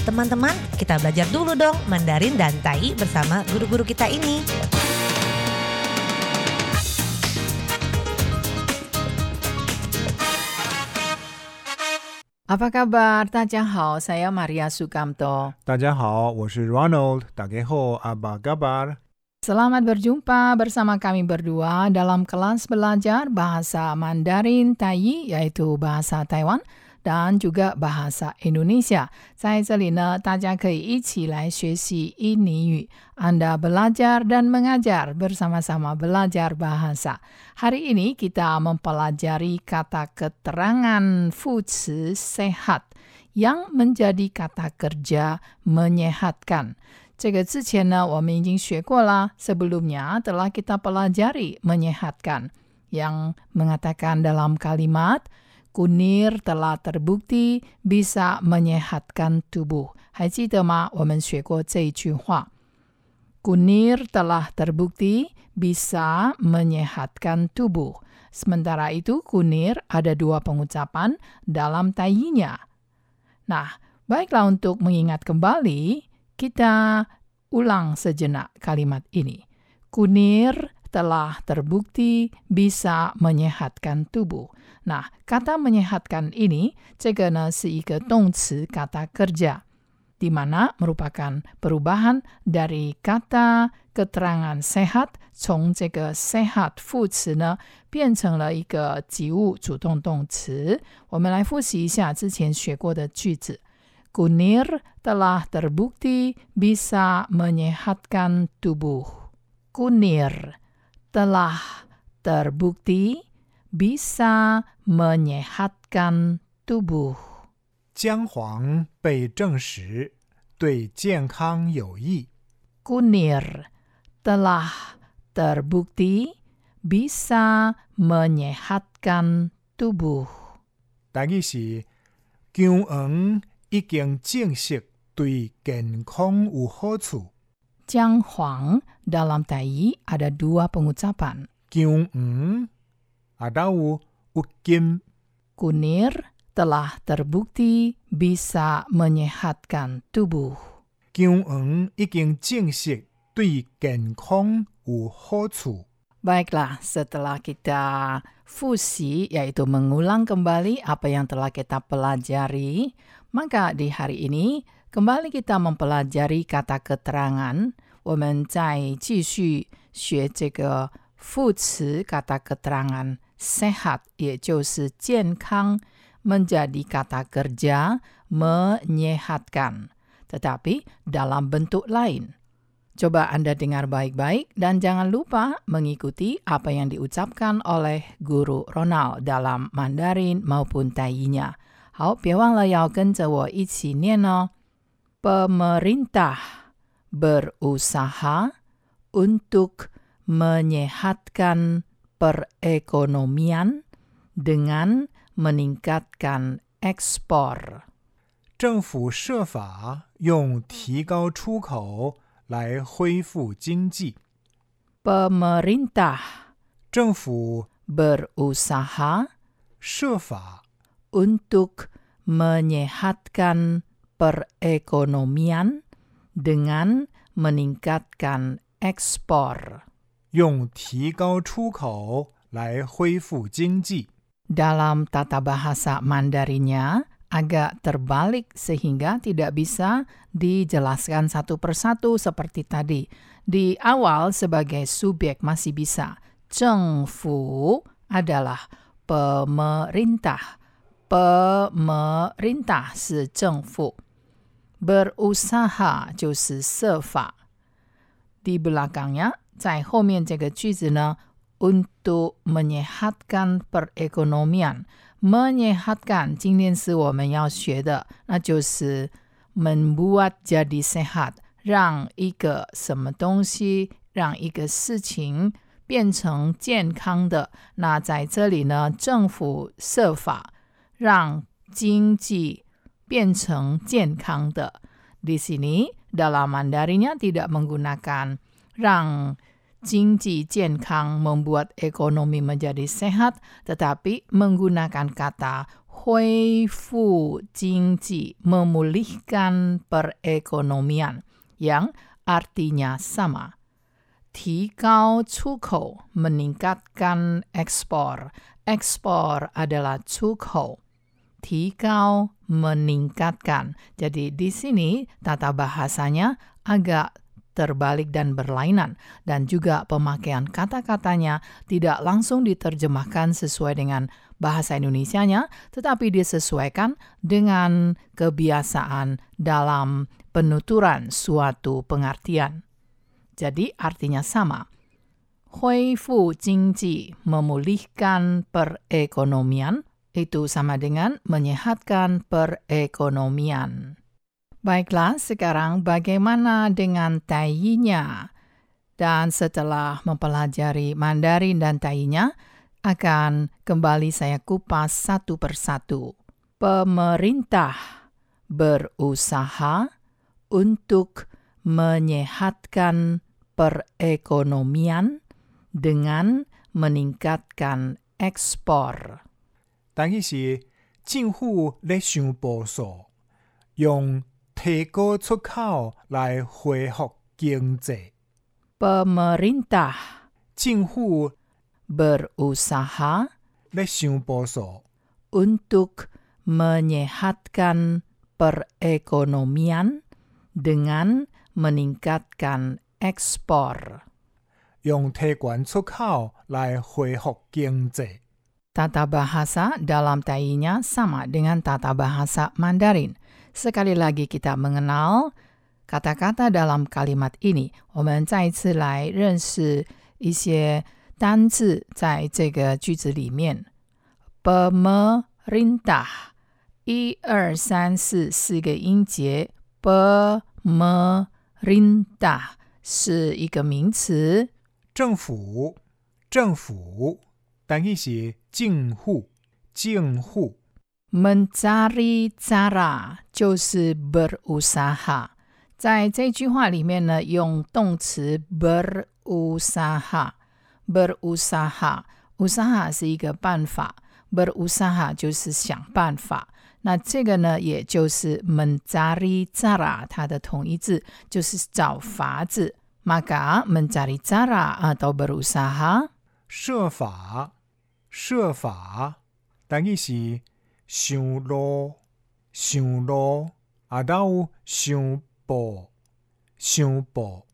Teman-teman, kita belajar dulu dong Mandarin dan Tai bersama guru-guru kita ini. Apa kabar? Tadjahau, saya Maria Sukamto. Tadjahau, saya Ronald. Tageho, apa kabar? Selamat berjumpa bersama kami berdua dalam kelas belajar bahasa Mandarin Taiyi, yaitu bahasa Taiwan dan juga bahasa Indonesia. 在这里呢，大家可以一起来学习印尼语。Anda belajar dan mengajar bersama-sama belajar bahasa. Hari ini kita mempelajari kata keterangan fuci sehat yang menjadi kata kerja menyehatkan. 这个之前呢，我们已经学过啦。Sebelumnya telah kita pelajari menyehatkan yang mengatakan dalam kalimat kunir telah terbukti bisa menyehatkan tubuh. 还记得吗？我们学过这一句话。Kunir telah terbukti bisa menyehatkan tubuh. Sementara itu, kunir ada dua pengucapan dalam tayinya. Nah, baiklah untuk mengingat kembali, kita ulang sejenak kalimat ini. Kunir telah terbukti bisa menyehatkan tubuh. Nah, kata menyehatkan ini, 这个呢是一个动词 kata kerja di mana merupakan perubahan dari kata keterangan sehat，从这个 sehat 副词呢变成了一个及物主动动词。我们来复习一下之前学过的句子。Kunir telah terbukti bisa menyehatkan tubuh. Kunir telah terbukti bisa menyehatkan tubuh. 姜黄被证实对健康有益。 Kunir telah terbukti bisa menyehatkan tubuh. 大意是姜黄已经证实对健康有好处。 Jiang Huang dalam Tai ada dua pengucapan. 姜黄 ada有有金 Kunir telah terbukti bisa menyehatkan tubuh. 姜黄已经证实对健康有好处。 Baiklah, setelah kita fusi, yaitu mengulang kembali apa yang telah kita pelajari, maka di hari ini kembali kita mempelajari kata keterangan. 我们再继续学这个副词 kata keterangan sehat，也就是健康 menjadi kata kerja menyehatkan, tetapi dalam bentuk lain. Coba Anda dengar baik-baik dan jangan lupa mengikuti apa yang diucapkan oleh guru Ronald dalam Mandarin maupun Taiyinya. 好，别忘了要跟着我一起念哦。Pemerintah berusaha untuk menyehatkan perekonomian dengan meningkatkan ekspor. 政府设法用提高出口来恢复经济。 Pemerintah 政府 berusaha 设法 untuk menyehatkan perekonomian dengan meningkatkan ekspor. 用提高出口来恢复经济。 Dalam tata bahasa Mandarinnya agak terbalik sehingga tidak bisa dijelaskan satu persatu seperti tadi. Di awal sebagai subjek masih bisa. Zhengfu adalah pemerintah. Pemerintah 是政府。berusaha 就是设法。di belakangnya， 在后面这个句子呢，untuk menyehatkan perekonomian。menyehatkan 今天是我们要学的，那就是 membuat jadi sehat，让一个什么东西，让一个事情变成健康的。那在这里呢，政府设法让经济变成健康的。Di sini dalam Mandarinnya tidak menggunakan 让 Jinji Kang membuat ekonomi menjadi sehat, tetapi menggunakan kata Huifu jingji memulihkan perekonomian yang artinya sama. Tikau Cuko meningkatkan ekspor. Ekspor adalah Cuko. Tikau meningkatkan. Jadi di sini tata bahasanya agak terbalik dan berlainan dan juga pemakaian kata-katanya tidak langsung diterjemahkan sesuai dengan bahasa Indonesianya tetapi disesuaikan dengan kebiasaan dalam penuturan suatu pengertian. Jadi artinya sama. Hui fu jingji, memulihkan perekonomian, itu sama dengan menyehatkan perekonomian. Baiklah, sekarang bagaimana dengan taiyinya? Dan setelah mempelajari Mandarin dan taiyinya, akan kembali saya kupas satu persatu. Pemerintah berusaha untuk menyehatkan perekonomian dengan meningkatkan ekspor. 但伊是政府咧想步数，用 提高出口来恢复经济。 Pemerintah 政府 berusaha 咧想步数， untuk menyehatkan perekonomian dengan meningkatkan ekspor. 用提悬出口来恢复经济。 Tata bahasa dalam tainya sama dengan tata bahasa Mandarin. Sekali lagi kita mengenal kata-kata dalam kalimat ini. 我们再一次来认识一些单字在这个句子里面。Pemerintah，一二三四四个音节。Pemerintah 是一个名词。政府，政府，但伊是政府，政府。 mencari cara 就是 berusaha。在这句话里面呢，用动词 berusaha。berusaha usaha 是一个办法，berusaha 就是想办法。那这个呢，也就是 mencari cara 它的同义字，就是找法子。maka mencari cara atau berusaha 设法，设法，但伊是 想路，想路，啊，还有想步，想步，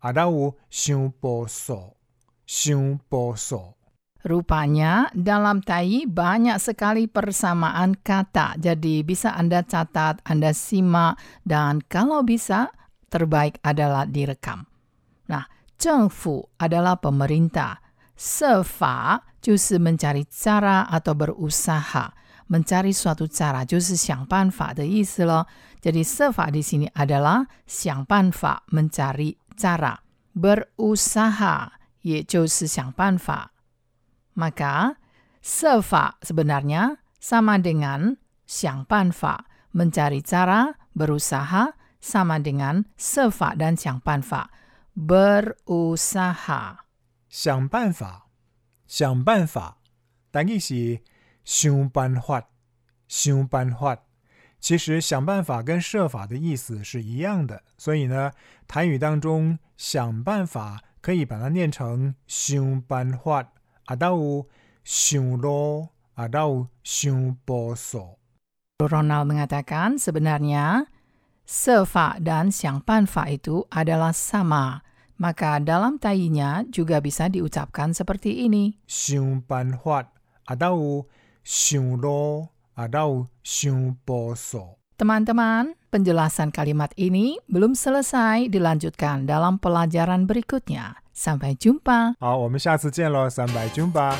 啊，还有想步数，想步数。 Rupanya dalam tai banyak sekali persamaan kata. Jadi bisa Anda catat, Anda simak, dan kalau bisa terbaik adalah direkam. Nah, 政府 adalah pemerintah. 设法就是mencari cara atau berusaha. Mencari suatu cara 就是想办法的意思了。Jadi 设法 di sini adalah 想办法 mencari cara. Berusaha 也就是想办法。maka, 设法 sebenarnya sama dengan 想办法, mencari cara, berusaha, sama dengan 设法 dan 想办法, berusaha. 想办法，想办法，但伊是 想办法，想办法。其实想办法跟设法的意思是一样的，所以呢，台语当中想办法可以把它念成想办法，啊，到有想路，啊，到有想步数。 Ronald mengatakan sebenarnya 设法 dan 想办法 itu adalah sama. Maka dalam tainya juga bisa diucapkan seperti ini. 想办法，啊，到有 想路，啊，到有想步数。 Teman-teman, penjelasan kalimat ini belum selesai dilanjutkan dalam pelajaran berikutnya. Sampai jumpa. 好，我们下次见喽，三百军吧。